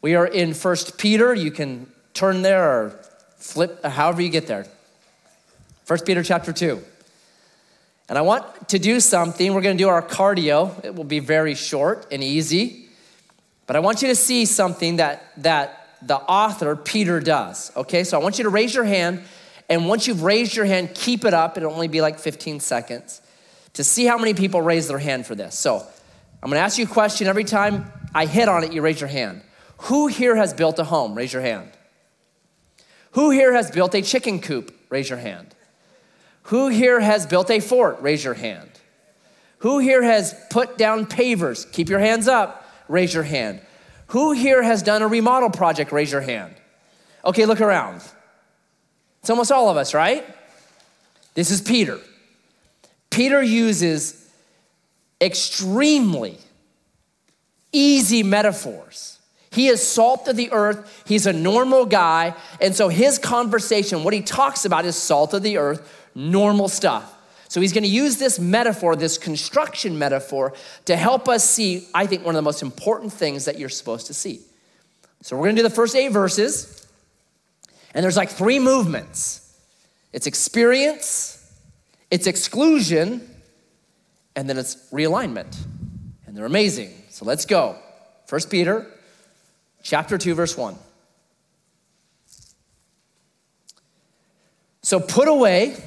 We are in First Peter. You can turn there or flip, however you get there. First Peter chapter 2. And I want to do something. We're going to do our cardio. It will be very short and easy. But I want you to see something that, that the author, Peter, does. Okay, so I want you to raise your hand. And once you've raised your hand, keep it up. It'll only be like 15 seconds to see how many people raise their hand for this. So I'm gonna ask you a question every time I hit on it, you raise your hand. Who here has built a home? Raise your hand. Who here has built a chicken coop? Raise your hand. Who here has built a fort? Raise your hand. Who here has put down pavers? Keep your hands up. Raise your hand. Who here has done a remodel project? Raise your hand. Okay, look around. It's almost all of us, right? This is Peter. Peter uses extremely easy metaphors. He is salt of the earth. He's a normal guy. And so his conversation, what he talks about is salt of the earth, normal stuff. So he's going to use this metaphor, this construction metaphor, to help us see, I think, one of the most important things that you're supposed to see. So we're going to do the first eight verses, and there's like three movements it's experience, it's exclusion, and then it's realignment. And they're amazing. So let's go. First Peter chapter 2 verse 1. So put away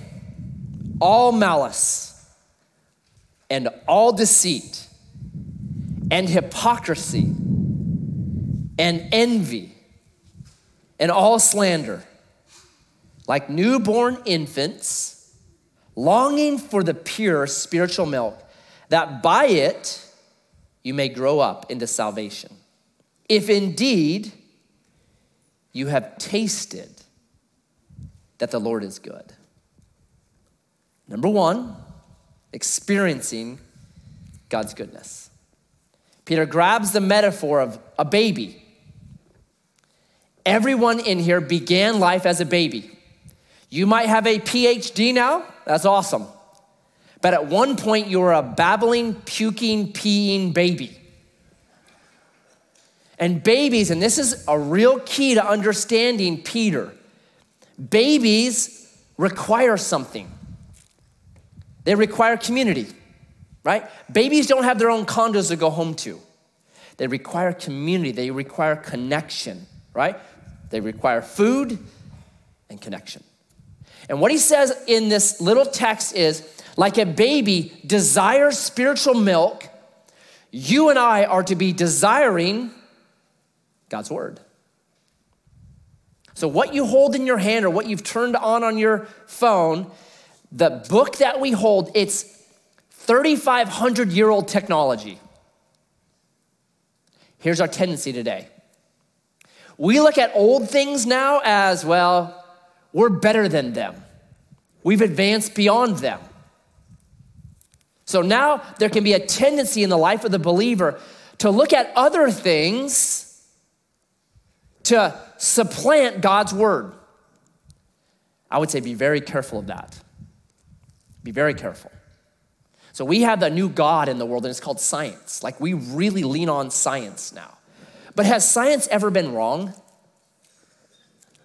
all malice and all deceit and hypocrisy and envy and all slander, like newborn infants, longing for the pure spiritual milk, that by it you may grow up into salvation. If indeed you have tasted that the Lord is good. Number one, experiencing God's goodness. Peter grabs the metaphor of a baby. Everyone in here began life as a baby. You might have a PhD now, that's awesome. But at one point, you were a babbling, puking, peeing baby. And babies, and this is a real key to understanding Peter, babies require something. They require community, right? Babies don't have their own condos to go home to. They require community, they require connection, right? They require food and connection. And what he says in this little text is like a baby desires spiritual milk, you and I are to be desiring God's word. So, what you hold in your hand or what you've turned on on your phone the book that we hold, it's 3,500 year old technology. Here's our tendency today we look at old things now as, well, we're better than them, we've advanced beyond them. So now there can be a tendency in the life of the believer to look at other things to supplant God's word. I would say be very careful of that. Be very careful. So we have the new God in the world, and it's called science. Like we really lean on science now. But has science ever been wrong?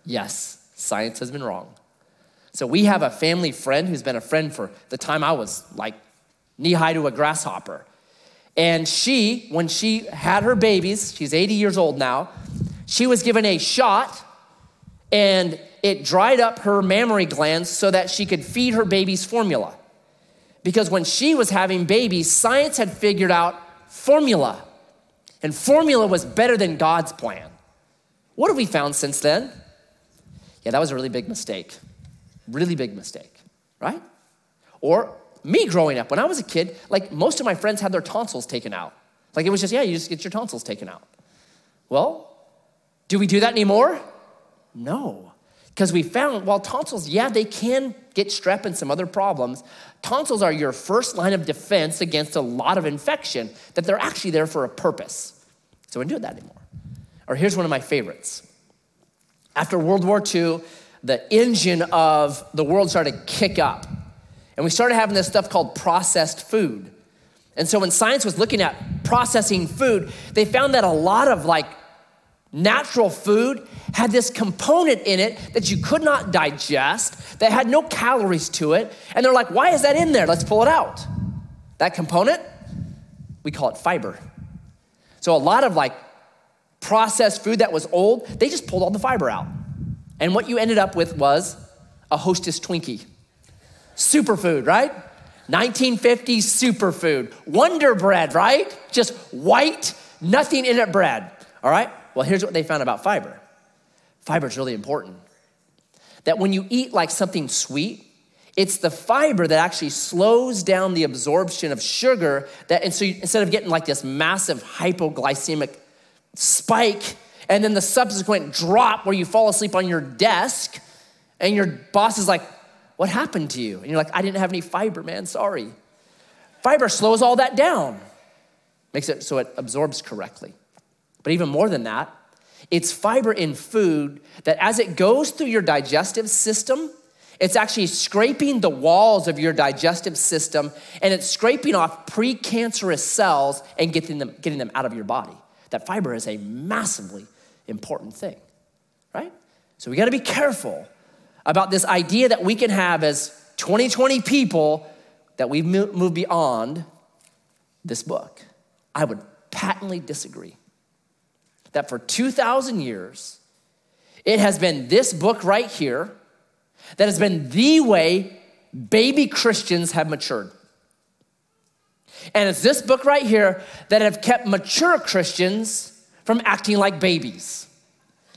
Yes, science has been wrong. So we have a family friend who's been a friend for the time I was like knee high to a grasshopper. And she, when she had her babies, she's 80 years old now, she was given a shot and it dried up her mammary glands so that she could feed her babies formula. Because when she was having babies, science had figured out formula, and formula was better than God's plan. What have we found since then? Yeah, that was a really big mistake. Really big mistake, right? Or me growing up, when I was a kid, like most of my friends had their tonsils taken out. Like it was just, yeah, you just get your tonsils taken out. Well, do we do that anymore? No. Because we found, while tonsils, yeah, they can get strep and some other problems, tonsils are your first line of defense against a lot of infection, that they're actually there for a purpose. So we don't do that anymore. Or here's one of my favorites. After World War II, the engine of the world started to kick up. And we started having this stuff called processed food. And so when science was looking at processing food, they found that a lot of like natural food had this component in it that you could not digest, that had no calories to it. And they're like, why is that in there? Let's pull it out. That component, we call it fiber. So a lot of like processed food that was old, they just pulled all the fiber out. And what you ended up with was a hostess Twinkie. Superfood, right? 1950s superfood. Wonder bread, right? Just white, nothing in it bread. All right? Well, here's what they found about fiber fiber is really important. That when you eat like something sweet, it's the fiber that actually slows down the absorption of sugar. That, and so you, instead of getting like this massive hypoglycemic spike and then the subsequent drop where you fall asleep on your desk and your boss is like, What happened to you? And you're like, I didn't have any fiber, man, sorry. Fiber slows all that down, makes it so it absorbs correctly. But even more than that, it's fiber in food that as it goes through your digestive system, it's actually scraping the walls of your digestive system and it's scraping off precancerous cells and getting them, getting them out of your body. That fiber is a massively important thing, right? So we gotta be careful about this idea that we can have as 2020 people that we've moved beyond this book. I would patently disagree that for 2,000 years, it has been this book right here that has been the way baby Christians have matured. And it's this book right here that have kept mature Christians from acting like babies.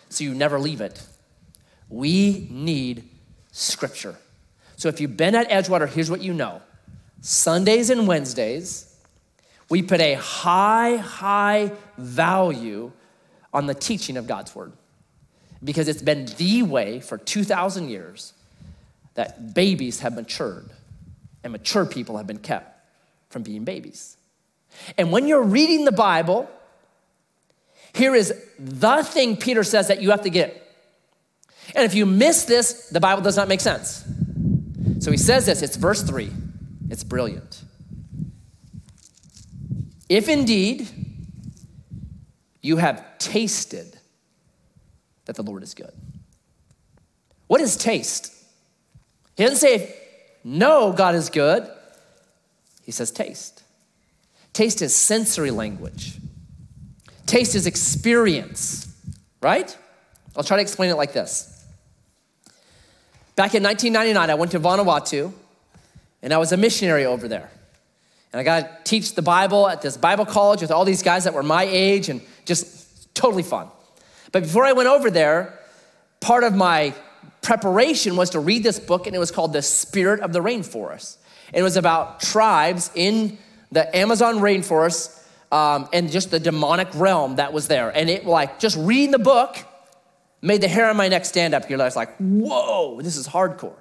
So you never leave it. We need scripture. So if you've been at Edgewater, here's what you know Sundays and Wednesdays, we put a high, high value on the teaching of God's word because it's been the way for 2,000 years that babies have matured and mature people have been kept from being babies. And when you're reading the Bible, here is the thing Peter says that you have to get. And if you miss this, the Bible does not make sense. So he says this, it's verse 3. It's brilliant. If indeed you have tasted that the Lord is good. What is taste? He doesn't say, no, God is good. He says, taste. Taste is sensory language, taste is experience, right? I'll try to explain it like this. Back in 1999, I went to Vanuatu and I was a missionary over there. And I got to teach the Bible at this Bible college with all these guys that were my age and just totally fun. But before I went over there, part of my preparation was to read this book, and it was called The Spirit of the Rainforest. It was about tribes in the Amazon rainforest um, and just the demonic realm that was there. And it, like, just reading the book made the hair on my neck stand up was like, whoa, this is hardcore.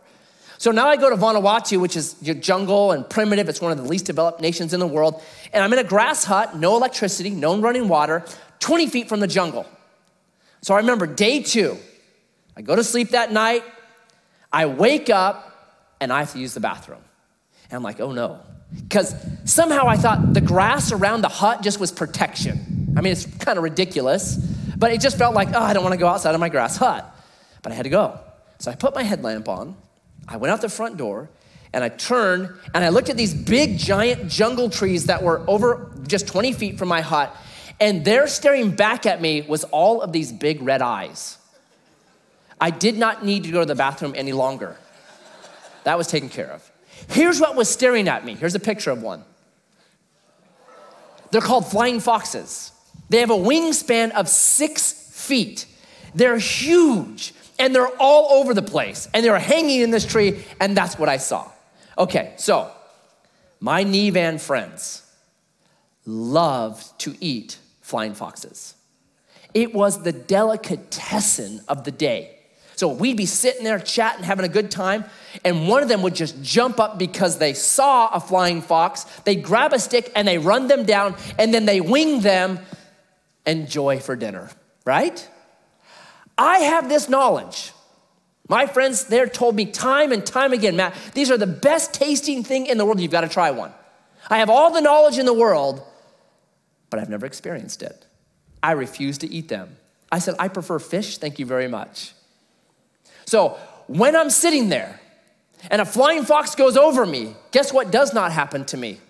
So now I go to Vanuatu, which is jungle and primitive. It's one of the least developed nations in the world. And I'm in a grass hut, no electricity, no running water, 20 feet from the jungle. So I remember day two, I go to sleep that night, I wake up, and I have to use the bathroom. And I'm like, oh no. Because somehow I thought the grass around the hut just was protection. I mean, it's kind of ridiculous, but it just felt like, oh, I don't want to go outside of my grass hut. But I had to go. So I put my headlamp on, I went out the front door and I turned and I looked at these big, giant jungle trees that were over just 20 feet from my hut. And there staring back at me was all of these big red eyes. I did not need to go to the bathroom any longer. That was taken care of. Here's what was staring at me. Here's a picture of one. They're called flying foxes. They have a wingspan of six feet. They're huge and they're all over the place and they were hanging in this tree and that's what I saw. Okay, so my Ni-Van friends loved to eat flying foxes. It was the delicatessen of the day. So we'd be sitting there chatting, having a good time, and one of them would just jump up because they saw a flying fox. They grab a stick and they run them down, and then they wing them. Enjoy for dinner, right? I have this knowledge. My friends there told me time and time again, Matt, these are the best tasting thing in the world. You've got to try one. I have all the knowledge in the world, but I've never experienced it. I refuse to eat them. I said, I prefer fish, thank you very much. So when I'm sitting there and a flying fox goes over me, guess what does not happen to me?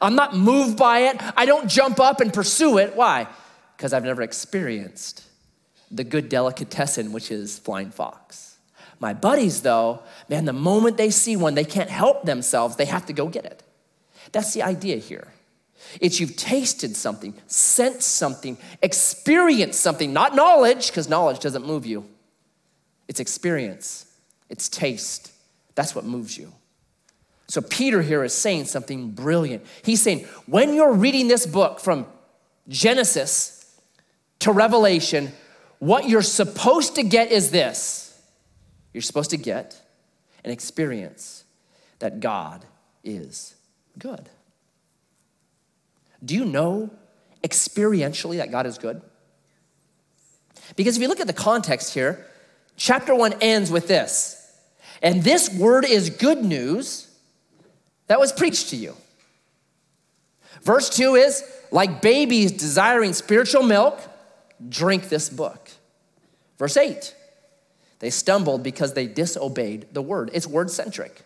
I'm not moved by it. I don't jump up and pursue it. Why? Because I've never experienced the good delicatessen, which is flying fox. My buddies, though, man, the moment they see one, they can't help themselves. They have to go get it. That's the idea here. It's you've tasted something, sensed something, experienced something, not knowledge, because knowledge doesn't move you. It's experience, it's taste. That's what moves you. So Peter here is saying something brilliant. He's saying, when you're reading this book from Genesis to Revelation, what you're supposed to get is this you're supposed to get an experience that God is good. Do you know experientially that God is good? Because if you look at the context here, chapter one ends with this. And this word is good news that was preached to you. Verse two is like babies desiring spiritual milk, drink this book. Verse eight, they stumbled because they disobeyed the word. It's word centric.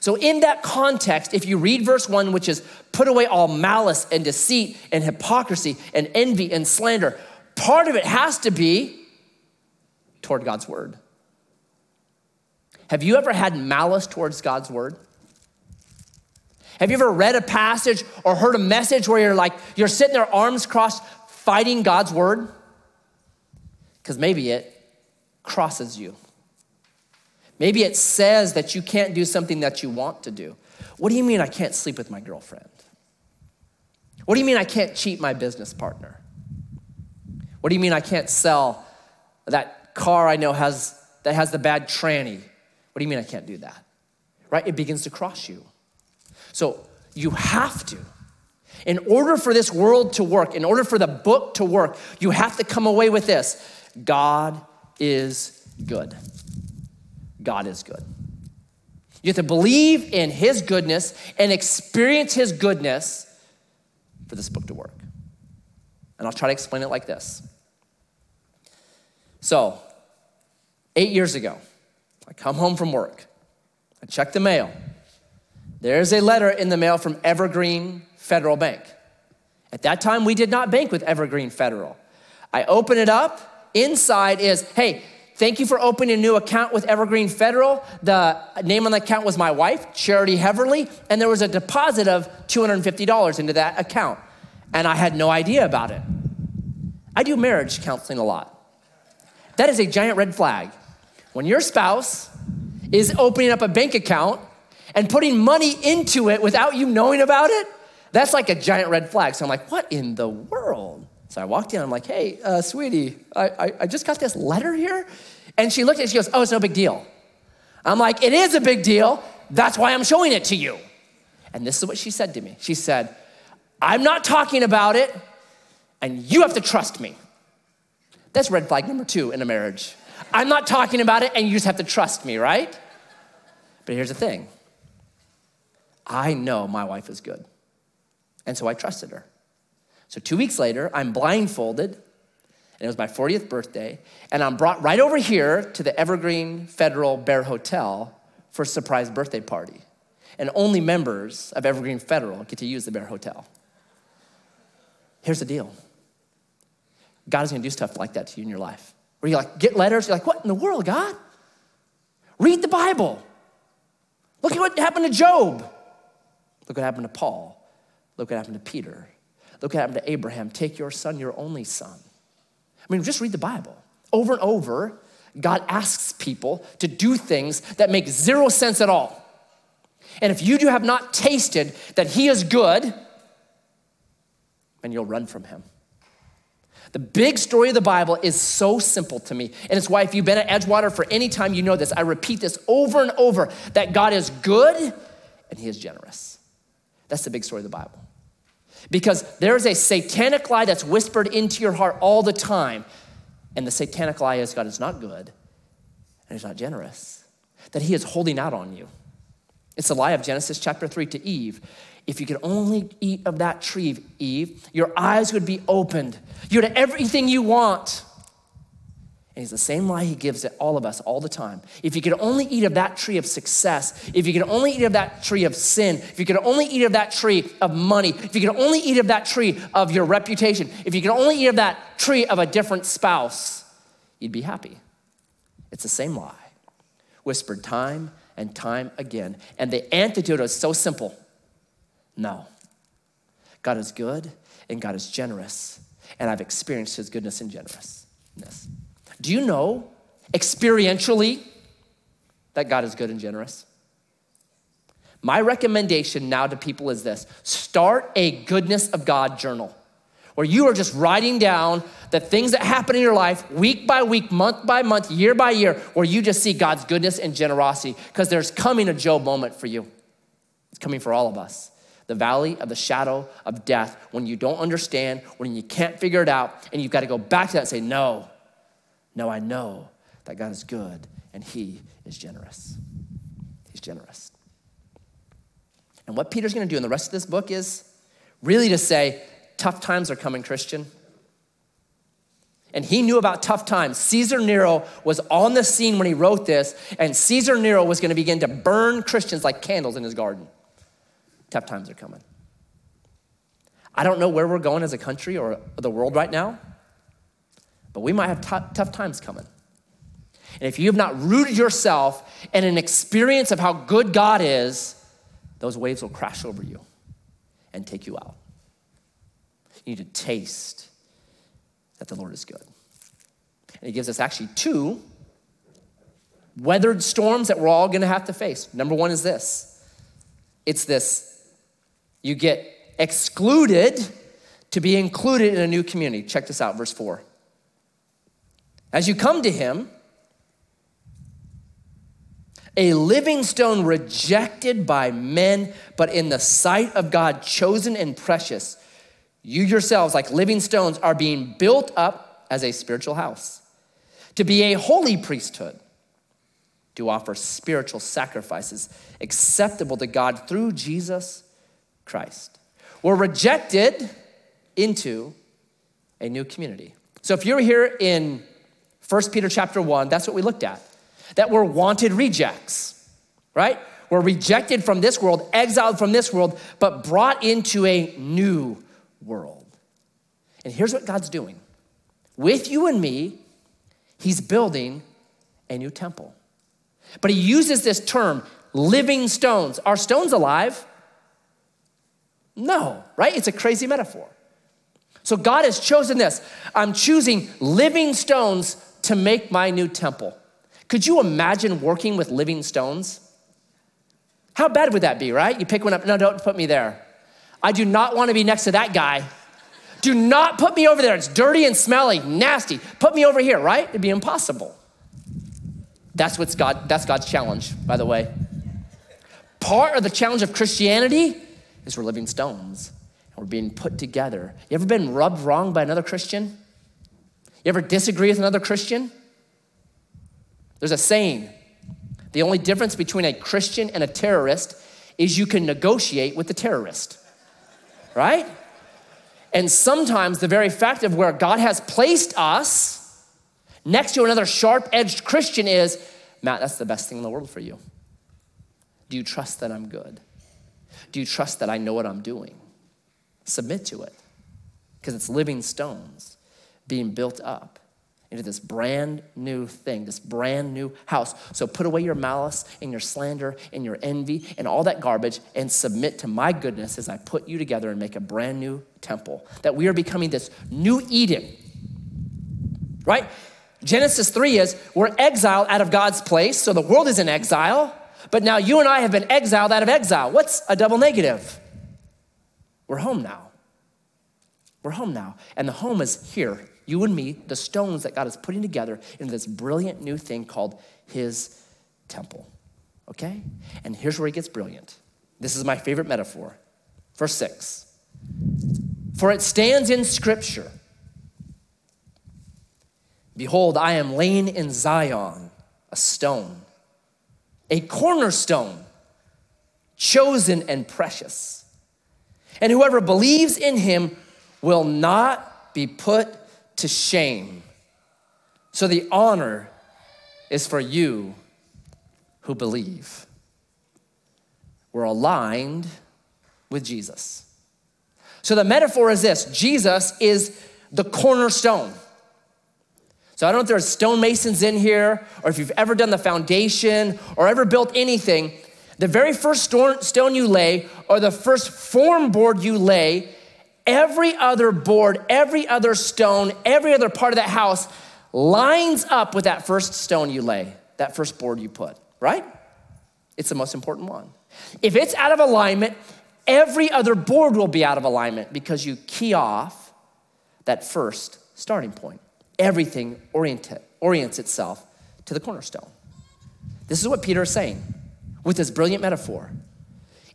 So, in that context, if you read verse one, which is put away all malice and deceit and hypocrisy and envy and slander, part of it has to be toward God's word. Have you ever had malice towards God's word? Have you ever read a passage or heard a message where you're like, you're sitting there, arms crossed, fighting God's word? Because maybe it crosses you. Maybe it says that you can't do something that you want to do. What do you mean I can't sleep with my girlfriend? What do you mean I can't cheat my business partner? What do you mean I can't sell that car I know has that has the bad tranny? What do you mean I can't do that? Right? It begins to cross you. So you have to. In order for this world to work, in order for the book to work, you have to come away with this God is good. God is good. You have to believe in His goodness and experience His goodness for this book to work. And I'll try to explain it like this. So, eight years ago, I come home from work, I check the mail. There's a letter in the mail from Evergreen Federal Bank. At that time, we did not bank with Evergreen Federal. I open it up. Inside is, hey, Thank you for opening a new account with Evergreen Federal. The name on the account was my wife, Charity Heverly, and there was a deposit of $250 into that account. And I had no idea about it. I do marriage counseling a lot. That is a giant red flag. When your spouse is opening up a bank account and putting money into it without you knowing about it, that's like a giant red flag. So I'm like, what in the world? So I walked in, I'm like, hey, uh, sweetie, I, I, I just got this letter here. And she looked at it, she goes, oh, it's no big deal. I'm like, it is a big deal. That's why I'm showing it to you. And this is what she said to me. She said, I'm not talking about it, and you have to trust me. That's red flag number two in a marriage. I'm not talking about it, and you just have to trust me, right? But here's the thing I know my wife is good. And so I trusted her. So two weeks later, I'm blindfolded, and it was my 40th birthday, and I'm brought right over here to the Evergreen Federal Bear Hotel for a surprise birthday party. And only members of Evergreen Federal get to use the Bear Hotel. Here's the deal God is gonna do stuff like that to you in your life. Where you like get letters, you're like, what in the world, God? Read the Bible. Look at what happened to Job. Look what happened to Paul. Look what happened to Peter. Look what happened to Abraham. Take your son, your only son. I mean, just read the Bible. Over and over, God asks people to do things that make zero sense at all. And if you do have not tasted that He is good, then you'll run from Him. The big story of the Bible is so simple to me. And it's why, if you've been at Edgewater for any time, you know this. I repeat this over and over that God is good and He is generous. That's the big story of the Bible. Because there's a satanic lie that's whispered into your heart all the time. And the satanic lie is God is not good and He's not generous, that He is holding out on you. It's the lie of Genesis chapter 3 to Eve. if you could only eat of that tree, Eve, your eyes would be opened. You'd have everything you want. And it's the same lie he gives to all of us all the time. If you could only eat of that tree of success, if you could only eat of that tree of sin, if you could only eat of that tree of money, if you could only eat of that tree of your reputation, if you could only eat of that tree of a different spouse, you'd be happy. It's the same lie, whispered time and time again. And the antidote is so simple no. God is good and God is generous, and I've experienced his goodness and generousness. Do you know experientially that God is good and generous? My recommendation now to people is this start a goodness of God journal where you are just writing down the things that happen in your life week by week, month by month, year by year, where you just see God's goodness and generosity because there's coming a Job moment for you. It's coming for all of us. The valley of the shadow of death, when you don't understand, when you can't figure it out, and you've got to go back to that and say, No, no, I know that God is good and He is generous. He's generous. And what Peter's going to do in the rest of this book is really to say, Tough times are coming, Christian. And he knew about tough times. Caesar Nero was on the scene when he wrote this, and Caesar Nero was going to begin to burn Christians like candles in his garden. Tough times are coming. I don't know where we're going as a country or the world right now, but we might have t- tough times coming. And if you have not rooted yourself in an experience of how good God is, those waves will crash over you and take you out. You need to taste that the Lord is good. And He gives us actually two weathered storms that we're all gonna have to face. Number one is this it's this you get excluded to be included in a new community. Check this out, verse 4. As you come to him, a living stone rejected by men, but in the sight of God, chosen and precious. You yourselves, like living stones, are being built up as a spiritual house to be a holy priesthood, to offer spiritual sacrifices acceptable to God through Jesus Christ. We're rejected into a new community. So if you're here in 1 Peter chapter 1, that's what we looked at. That we're wanted rejects, right? We're rejected from this world, exiled from this world, but brought into a new world. And here's what God's doing with you and me, He's building a new temple. But He uses this term, living stones. Are stones alive? No, right? It's a crazy metaphor. So God has chosen this. I'm choosing living stones to make my new temple. Could you imagine working with living stones? How bad would that be, right? You pick one up, no, don't put me there. I do not want to be next to that guy. Do not put me over there. It's dirty and smelly, nasty. Put me over here, right? It'd be impossible. That's what's God, that's God's challenge, by the way. Part of the challenge of Christianity is we're living stones and we're being put together. You ever been rubbed wrong by another Christian? You ever disagree with another Christian? There's a saying the only difference between a Christian and a terrorist is you can negotiate with the terrorist, right? And sometimes the very fact of where God has placed us next to another sharp edged Christian is Matt, that's the best thing in the world for you. Do you trust that I'm good? Do you trust that I know what I'm doing? Submit to it because it's living stones being built up into this brand new thing, this brand new house. So put away your malice and your slander and your envy and all that garbage and submit to my goodness as I put you together and make a brand new temple. That we are becoming this new Eden, right? Genesis 3 is we're exiled out of God's place, so the world is in exile, but now you and I have been exiled out of exile. What's a double negative? We're home now. We're home now, and the home is here you and me, the stones that God is putting together into this brilliant new thing called His temple. Okay? And here's where it gets brilliant. This is my favorite metaphor. Verse 6 For it stands in Scripture Behold, I am laying in Zion a stone, a cornerstone, chosen and precious. And whoever believes in him will not be put to shame. So the honor is for you who believe. We're aligned with Jesus. So the metaphor is this Jesus is the cornerstone. So I don't know if there's stonemasons in here or if you've ever done the foundation or ever built anything. The very first stone you lay or the first form board you lay, every other board, every other stone, every other part of that house lines up with that first stone you lay, that first board you put, right? It's the most important one. If it's out of alignment, every other board will be out of alignment because you key off that first starting point everything orient, orients itself to the cornerstone. This is what Peter is saying with this brilliant metaphor.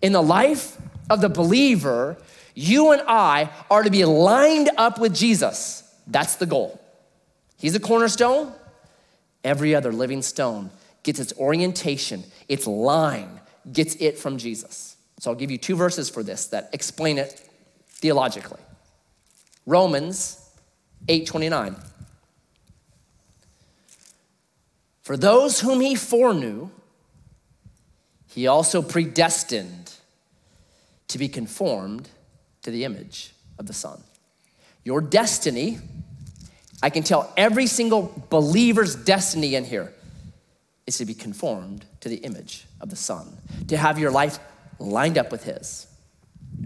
In the life of the believer, you and I are to be lined up with Jesus. That's the goal. He's the cornerstone. Every other living stone gets its orientation, its line, gets it from Jesus. So I'll give you two verses for this that explain it theologically. Romans 8:29. For those whom he foreknew, he also predestined to be conformed to the image of the Son. Your destiny, I can tell every single believer's destiny in here is to be conformed to the image of the Son, to have your life lined up with His.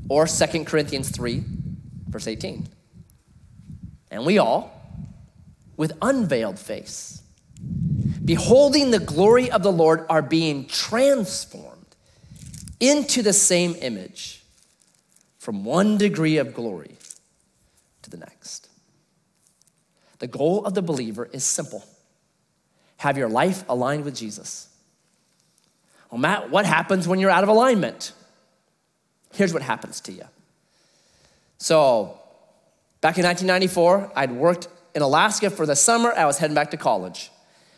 Or Second Corinthians 3, verse 18. And we all, with unveiled face, beholding the glory of the Lord, are being transformed into the same image from one degree of glory to the next. The goal of the believer is simple have your life aligned with Jesus. Well, Matt, what happens when you're out of alignment? Here's what happens to you. So, back in 1994, I'd worked in Alaska for the summer. I was heading back to college.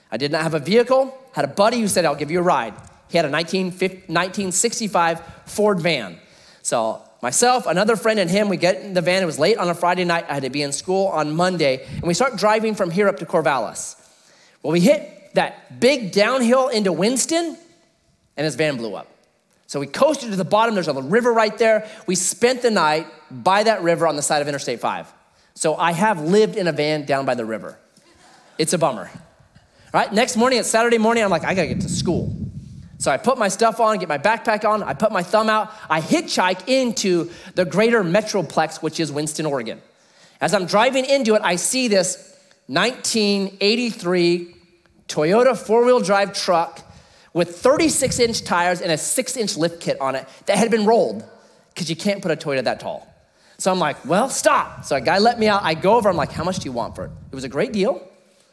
I did not have a vehicle, had a buddy who said, I'll give you a ride. He had a 1965 Ford van. So, myself, another friend, and him, we get in the van. It was late on a Friday night. I had to be in school on Monday. And we start driving from here up to Corvallis. Well, we hit that big downhill into Winston, and his van blew up. So we coasted to the bottom. There's a river right there. We spent the night by that river on the side of Interstate 5. So I have lived in a van down by the river. It's a bummer. Right? Next morning, it's Saturday morning. I'm like, I gotta get to school. So I put my stuff on, get my backpack on, I put my thumb out, I hitchhike into the greater Metroplex, which is Winston, Oregon. As I'm driving into it, I see this 1983 Toyota four wheel drive truck with 36 inch tires and a six inch lift kit on it that had been rolled because you can't put a Toyota that tall. So I'm like, well, stop. So a guy let me out. I go over, I'm like, how much do you want for it? It was a great deal.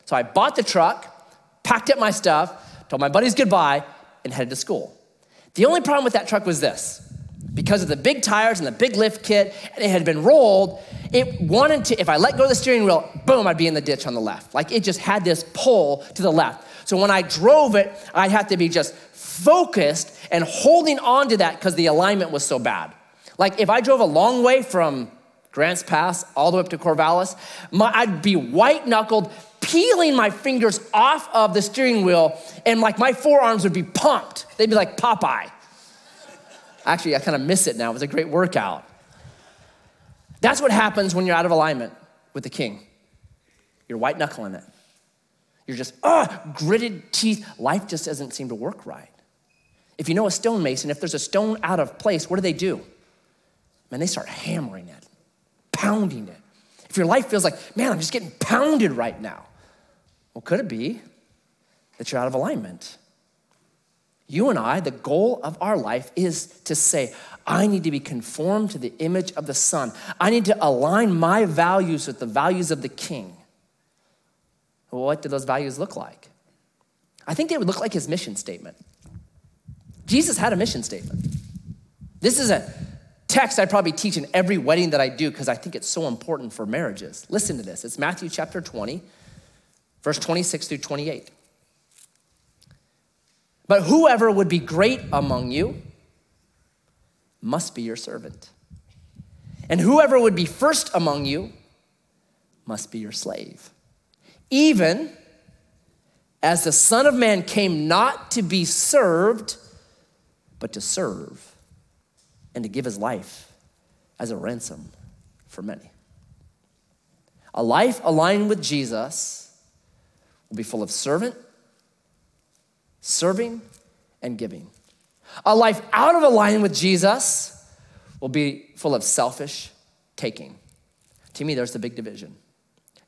So I bought the truck, packed up my stuff, told my buddies goodbye, and headed to school. The only problem with that truck was this because of the big tires and the big lift kit, and it had been rolled, it wanted to, if I let go of the steering wheel, boom, I'd be in the ditch on the left. Like it just had this pull to the left. So when I drove it, I'd have to be just focused and holding on to that because the alignment was so bad. Like if I drove a long way from Grants Pass all the way up to Corvallis, my, I'd be white knuckled, peeling my fingers off of the steering wheel, and like my forearms would be pumped. They'd be like Popeye. Actually, I kind of miss it now. It was a great workout. That's what happens when you're out of alignment with the king. You're white knuckling it. You're just, ah, gritted teeth. Life just doesn't seem to work right. If you know a stonemason, if there's a stone out of place, what do they do? Man, they start hammering it, pounding it. If your life feels like, man, I'm just getting pounded right now, well, could it be that you're out of alignment? You and I, the goal of our life is to say, I need to be conformed to the image of the Son. I need to align my values with the values of the King. what do those values look like? I think they would look like his mission statement. Jesus had a mission statement. This is a text I probably teach in every wedding that I do because I think it's so important for marriages. Listen to this. It's Matthew chapter 20, verse 26 through 28. But whoever would be great among you must be your servant. And whoever would be first among you must be your slave. Even as the Son of Man came not to be served, but to serve and to give his life as a ransom for many. A life aligned with Jesus will be full of servant, serving, and giving. A life out of alignment with Jesus will be full of selfish taking. To me, there's the big division.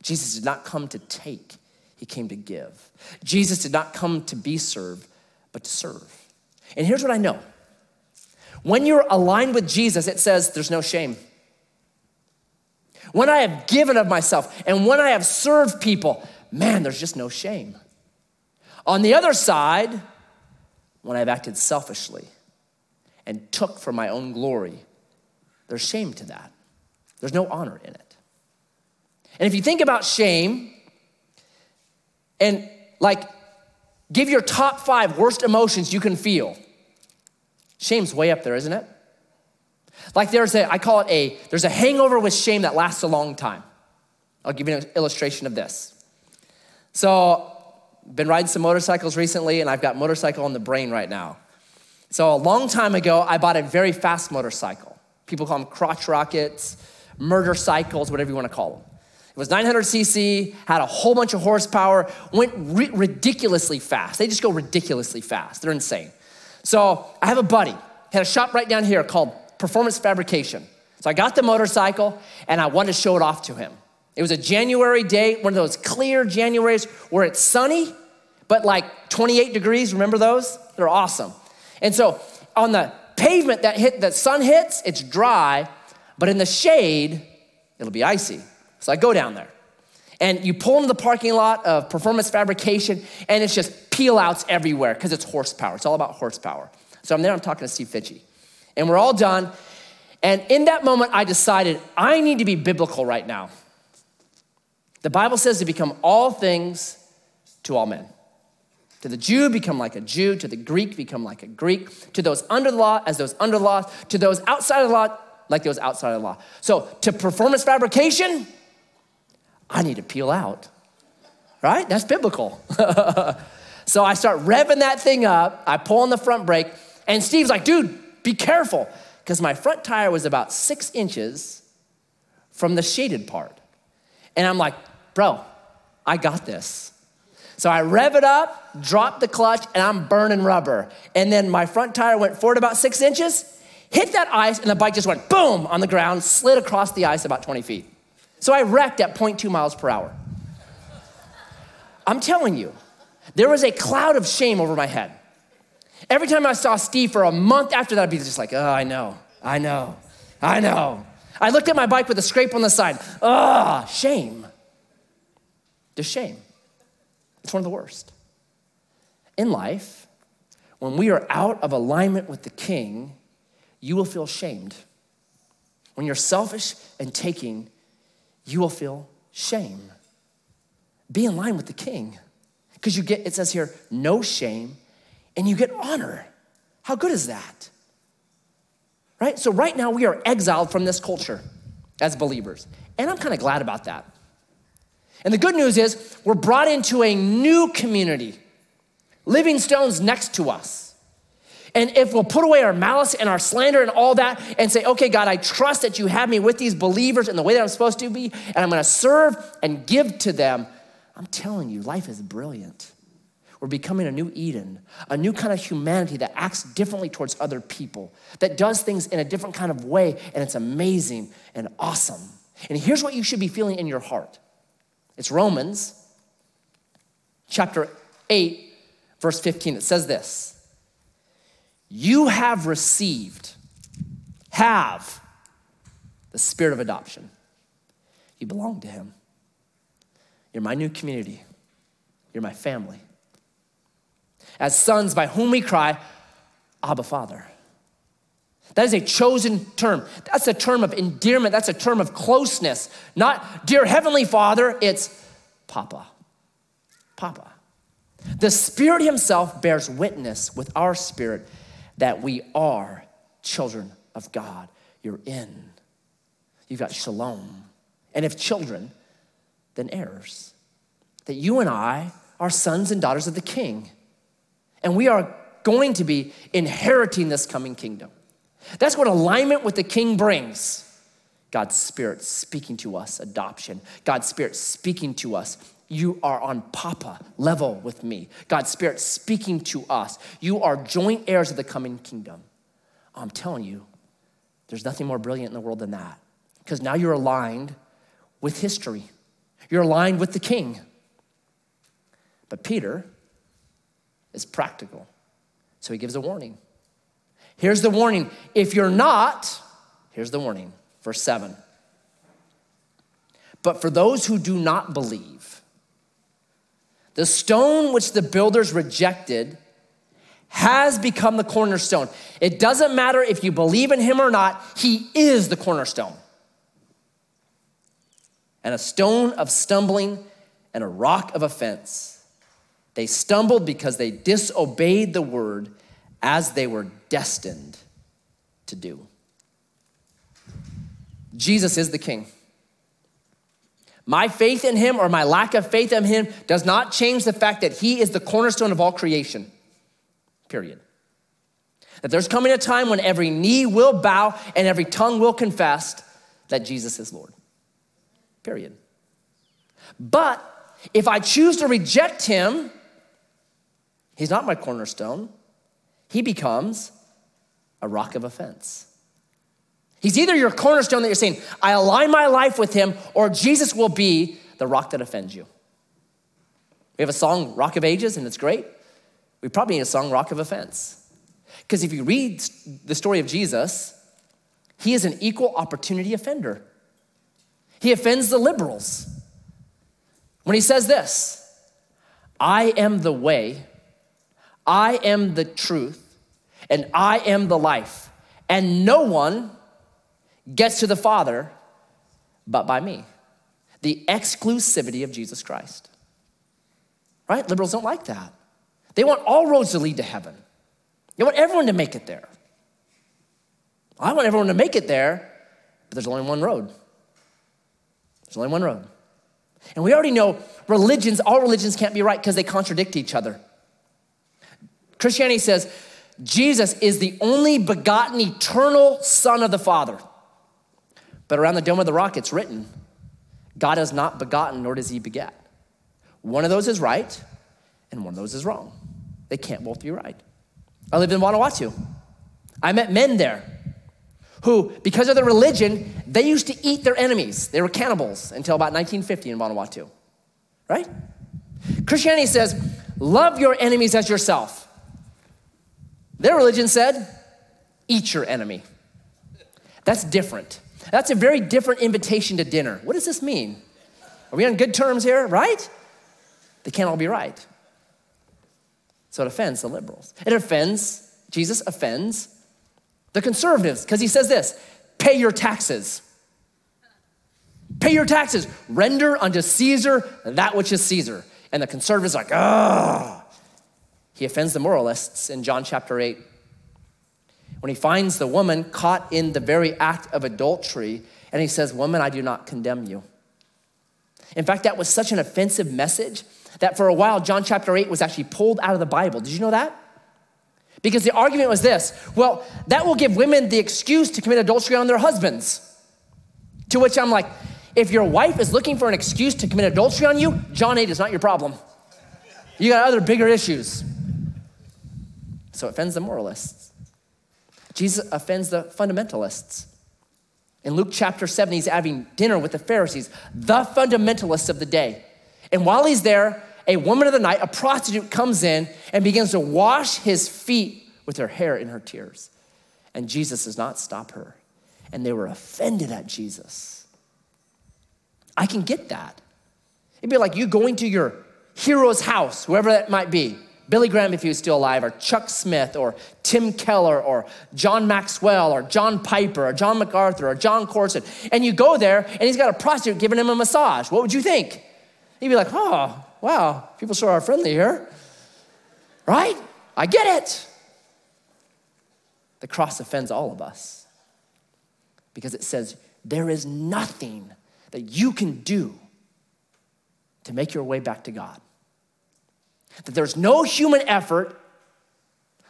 Jesus did not come to take, he came to give. Jesus did not come to be served, but to serve. And here's what I know when you're aligned with Jesus, it says there's no shame. When I have given of myself and when I have served people, man, there's just no shame. On the other side, when I've acted selfishly and took for my own glory, there's shame to that. There's no honor in it. And if you think about shame and like give your top five worst emotions you can feel, shame's way up there, isn't it? Like there's a, I call it a, there's a hangover with shame that lasts a long time. I'll give you an illustration of this. So, been riding some motorcycles recently, and I've got motorcycle on the brain right now. So, a long time ago, I bought a very fast motorcycle. People call them crotch rockets, murder cycles, whatever you want to call them. It was 900cc, had a whole bunch of horsepower, went ri- ridiculously fast. They just go ridiculously fast. They're insane. So I have a buddy, had a shop right down here called Performance Fabrication. So I got the motorcycle and I wanted to show it off to him. It was a January day, one of those clear Januaries where it's sunny, but like 28 degrees. Remember those? They're awesome. And so on the pavement that hit the sun hits, it's dry, but in the shade, it'll be icy. So I go down there. And you pull into the parking lot of performance fabrication, and it's just peel outs everywhere because it's horsepower. It's all about horsepower. So I'm there, I'm talking to Steve Fitchie. And we're all done. And in that moment, I decided I need to be biblical right now. The Bible says to become all things to all men. To the Jew, become like a Jew. To the Greek, become like a Greek. To those under the law, as those under the law. To those outside of the law, like those outside of the law. So, to performance fabrication, I need to peel out, right? That's biblical. so, I start revving that thing up. I pull on the front brake, and Steve's like, dude, be careful. Because my front tire was about six inches from the shaded part. And I'm like, bro, I got this. So I rev it up, drop the clutch, and I'm burning rubber. And then my front tire went forward about six inches, hit that ice, and the bike just went boom on the ground, slid across the ice about 20 feet. So I wrecked at 0.2 miles per hour. I'm telling you, there was a cloud of shame over my head. Every time I saw Steve for a month after that, I'd be just like, oh, I know, I know, I know. I looked at my bike with a scrape on the side. Ah, shame. There's shame. It's one of the worst. In life, when we are out of alignment with the king, you will feel shamed. When you're selfish and taking, you will feel shame. Be in line with the king. Because you get, it says here, no shame, and you get honor. How good is that? Right? So, right now, we are exiled from this culture as believers. And I'm kind of glad about that. And the good news is, we're brought into a new community, living stones next to us. And if we'll put away our malice and our slander and all that and say, okay, God, I trust that you have me with these believers in the way that I'm supposed to be, and I'm gonna serve and give to them, I'm telling you, life is brilliant. We're becoming a new Eden, a new kind of humanity that acts differently towards other people, that does things in a different kind of way, and it's amazing and awesome. And here's what you should be feeling in your heart it's Romans chapter 8, verse 15. It says this You have received, have the spirit of adoption. You belong to Him. You're my new community, you're my family. As sons by whom we cry, Abba, Father. That is a chosen term. That's a term of endearment. That's a term of closeness. Not dear Heavenly Father, it's Papa. Papa. The Spirit Himself bears witness with our spirit that we are children of God. You're in. you've got shalom. And if children, then heirs. That you and I are sons and daughters of the king. And we are going to be inheriting this coming kingdom. That's what alignment with the king brings. God's Spirit speaking to us, adoption. God's Spirit speaking to us. You are on Papa level with me. God's Spirit speaking to us. You are joint heirs of the coming kingdom. I'm telling you, there's nothing more brilliant in the world than that. Because now you're aligned with history, you're aligned with the king. But Peter is practical. So he gives a warning. Here's the warning if you're not, here's the warning. Verse 7. But for those who do not believe, the stone which the builders rejected has become the cornerstone. It doesn't matter if you believe in him or not, he is the cornerstone. And a stone of stumbling and a rock of offense. They stumbled because they disobeyed the word as they were destined to do. Jesus is the king. My faith in him or my lack of faith in him does not change the fact that he is the cornerstone of all creation, period. That there's coming a time when every knee will bow and every tongue will confess that Jesus is Lord, period. But if I choose to reject him, he's not my cornerstone, he becomes a rock of offense. He's either your cornerstone that you're saying, I align my life with him, or Jesus will be the rock that offends you. We have a song, Rock of Ages, and it's great. We probably need a song, Rock of Offense. Because if you read the story of Jesus, he is an equal opportunity offender. He offends the liberals. When he says this, I am the way, I am the truth, and I am the life, and no one gets to the Father but by me. The exclusivity of Jesus Christ. Right? Liberals don't like that. They want all roads to lead to heaven. They want everyone to make it there. I want everyone to make it there, but there's only one road. There's only one road. And we already know religions, all religions can't be right because they contradict each other. Christianity says Jesus is the only begotten eternal Son of the Father. But around the Dome of the Rock, it's written God has not begotten, nor does he beget. One of those is right, and one of those is wrong. They can't both be right. I lived in Vanuatu. I met men there who, because of their religion, they used to eat their enemies. They were cannibals until about 1950 in Vanuatu, right? Christianity says, love your enemies as yourself. Their religion said, eat your enemy. That's different. That's a very different invitation to dinner. What does this mean? Are we on good terms here, right? They can't all be right. So it offends the liberals. It offends, Jesus offends the conservatives because he says this pay your taxes. Pay your taxes. Render unto Caesar that which is Caesar. And the conservatives are like, ah. He offends the moralists in John chapter 8 when he finds the woman caught in the very act of adultery, and he says, Woman, I do not condemn you. In fact, that was such an offensive message that for a while, John chapter 8 was actually pulled out of the Bible. Did you know that? Because the argument was this well, that will give women the excuse to commit adultery on their husbands. To which I'm like, if your wife is looking for an excuse to commit adultery on you, John 8 is not your problem. You got other bigger issues. So it offends the moralists. Jesus offends the fundamentalists. In Luke chapter 7, he's having dinner with the Pharisees, the fundamentalists of the day. And while he's there, a woman of the night, a prostitute, comes in and begins to wash his feet with her hair in her tears. And Jesus does not stop her. And they were offended at Jesus. I can get that. It'd be like you going to your hero's house, whoever that might be, Billy Graham, if he was still alive, or Chuck Smith, or Tim Keller, or John Maxwell, or John Piper, or John MacArthur, or Jon Courson, and you go there and he's got a prostitute giving him a massage. What would you think? You'd be like, oh, wow, people sure are friendly here. Right? I get it. The cross offends all of us because it says, there is nothing that you can do to make your way back to God. That there's no human effort,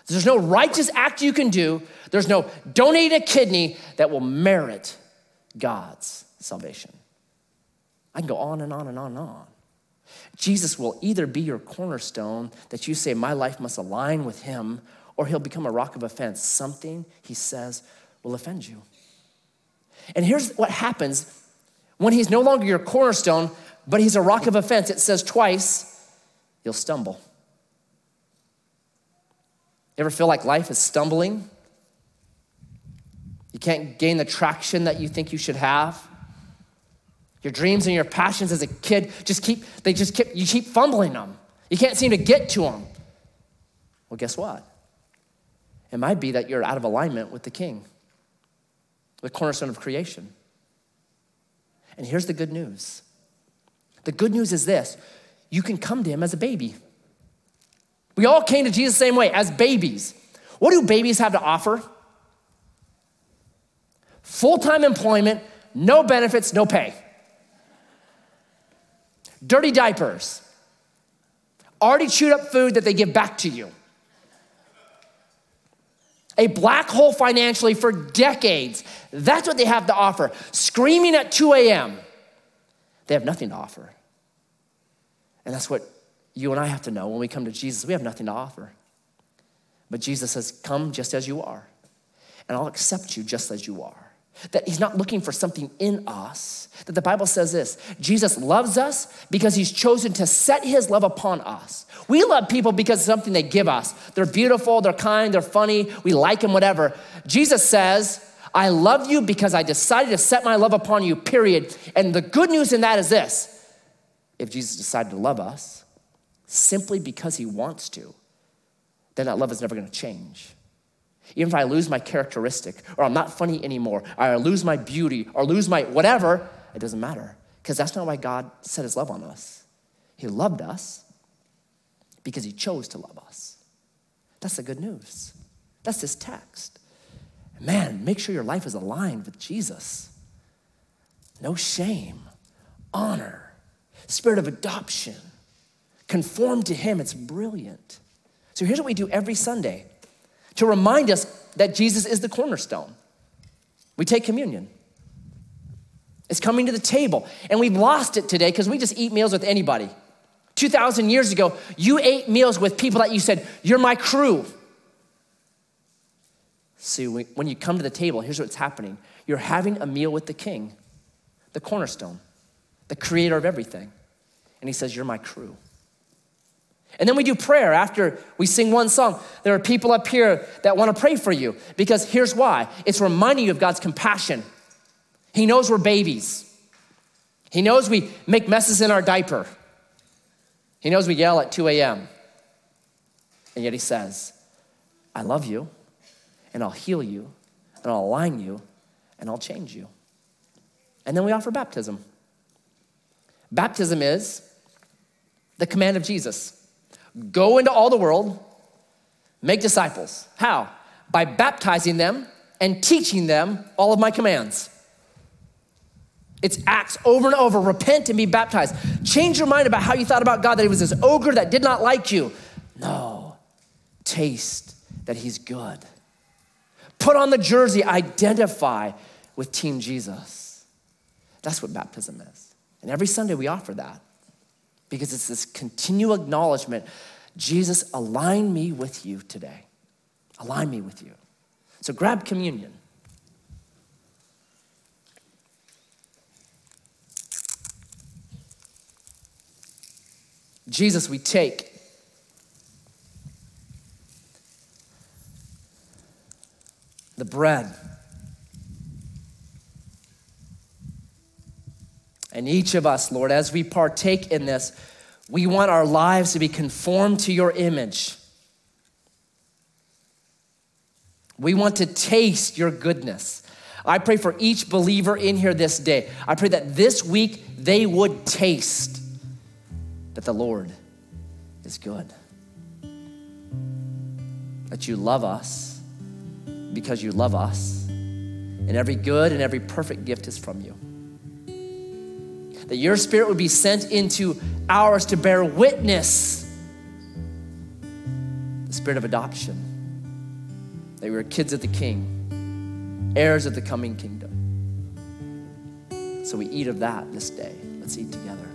there's no righteous act you can do, there's no donate a kidney that will merit God's salvation. I can go on and on and on and on. Jesus will either be your cornerstone that you say, My life must align with him, or he'll become a rock of offense. Something he says will offend you. And here's what happens when he's no longer your cornerstone, but he's a rock of offense. It says twice, you'll stumble. You ever feel like life is stumbling? You can't gain the traction that you think you should have. Your dreams and your passions as a kid just keep, they just keep, you keep fumbling them. You can't seem to get to them. Well, guess what? It might be that you're out of alignment with the king, the cornerstone of creation. And here's the good news the good news is this you can come to him as a baby. We all came to Jesus the same way, as babies. What do babies have to offer? Full time employment, no benefits, no pay. Dirty diapers, already chewed up food that they give back to you. A black hole financially for decades. That's what they have to offer. Screaming at 2 a.m. They have nothing to offer. And that's what you and I have to know when we come to Jesus. We have nothing to offer. But Jesus says, Come just as you are, and I'll accept you just as you are. That he's not looking for something in us. That the Bible says this Jesus loves us because he's chosen to set his love upon us. We love people because of something they give us. They're beautiful, they're kind, they're funny, we like them, whatever. Jesus says, I love you because I decided to set my love upon you, period. And the good news in that is this if Jesus decided to love us simply because he wants to, then that love is never gonna change. Even if I lose my characteristic, or I'm not funny anymore, or I lose my beauty, or lose my whatever, it doesn't matter. Because that's not why God set his love on us. He loved us because he chose to love us. That's the good news. That's this text. Man, make sure your life is aligned with Jesus. No shame, honor, spirit of adoption. Conform to him. It's brilliant. So here's what we do every Sunday to remind us that Jesus is the cornerstone. We take communion. It's coming to the table. And we've lost it today because we just eat meals with anybody. 2,000 years ago, you ate meals with people that you said, You're my crew. See, when you come to the table, here's what's happening you're having a meal with the king, the cornerstone, the creator of everything. And he says, You're my crew. And then we do prayer after we sing one song. There are people up here that want to pray for you because here's why it's reminding you of God's compassion. He knows we're babies, He knows we make messes in our diaper, He knows we yell at 2 a.m. And yet He says, I love you, and I'll heal you, and I'll align you, and I'll change you. And then we offer baptism. Baptism is the command of Jesus. Go into all the world, make disciples. How? By baptizing them and teaching them all of my commands. It's acts over and over. Repent and be baptized. Change your mind about how you thought about God, that he was this ogre that did not like you. No, taste that he's good. Put on the jersey, identify with Team Jesus. That's what baptism is. And every Sunday we offer that because it's this continual acknowledgement Jesus, align me with you today. Align me with you. So grab communion. Jesus, we take the bread. And each of us, Lord, as we partake in this, we want our lives to be conformed to your image. We want to taste your goodness. I pray for each believer in here this day. I pray that this week they would taste that the Lord is good. That you love us because you love us. and every good and every perfect gift is from you. That your spirit would be sent into ours to bear witness the spirit of adoption. That we are kids of the King, heirs of the coming kingdom. So we eat of that this day. Let's eat together.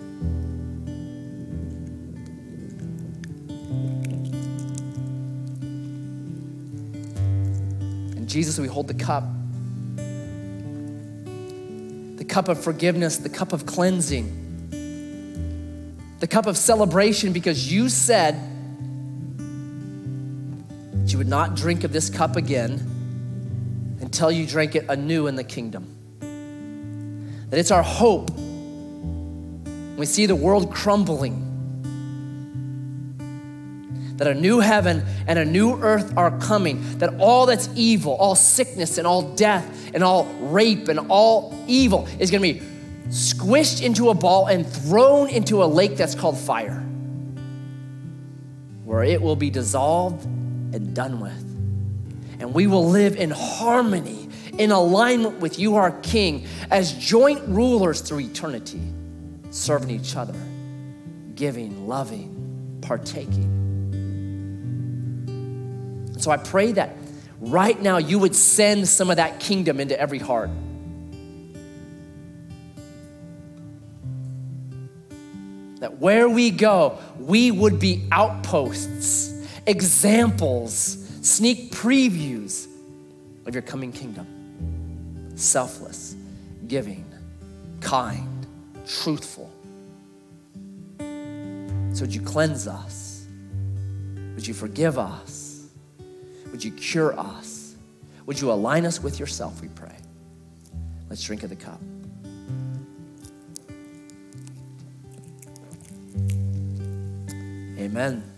And Jesus, we hold the cup cup of forgiveness, the cup of cleansing, the cup of celebration because you said that you would not drink of this cup again until you drank it anew in the kingdom. That it's our hope. We see the world crumbling. That a new heaven and a new earth are coming. That all that's evil, all sickness and all death and all rape and all evil is going to be squished into a ball and thrown into a lake that's called fire, where it will be dissolved and done with. And we will live in harmony in alignment with you, our King, as joint rulers through eternity, serving each other, giving, loving, partaking. So I pray that right now you would send some of that kingdom into every heart. That where we go, we would be outposts, examples, sneak previews of your coming kingdom selfless, giving, kind, truthful. So, would you cleanse us? Would you forgive us? Would you cure us? Would you align us with yourself, we pray? Let's drink of the cup. Amen.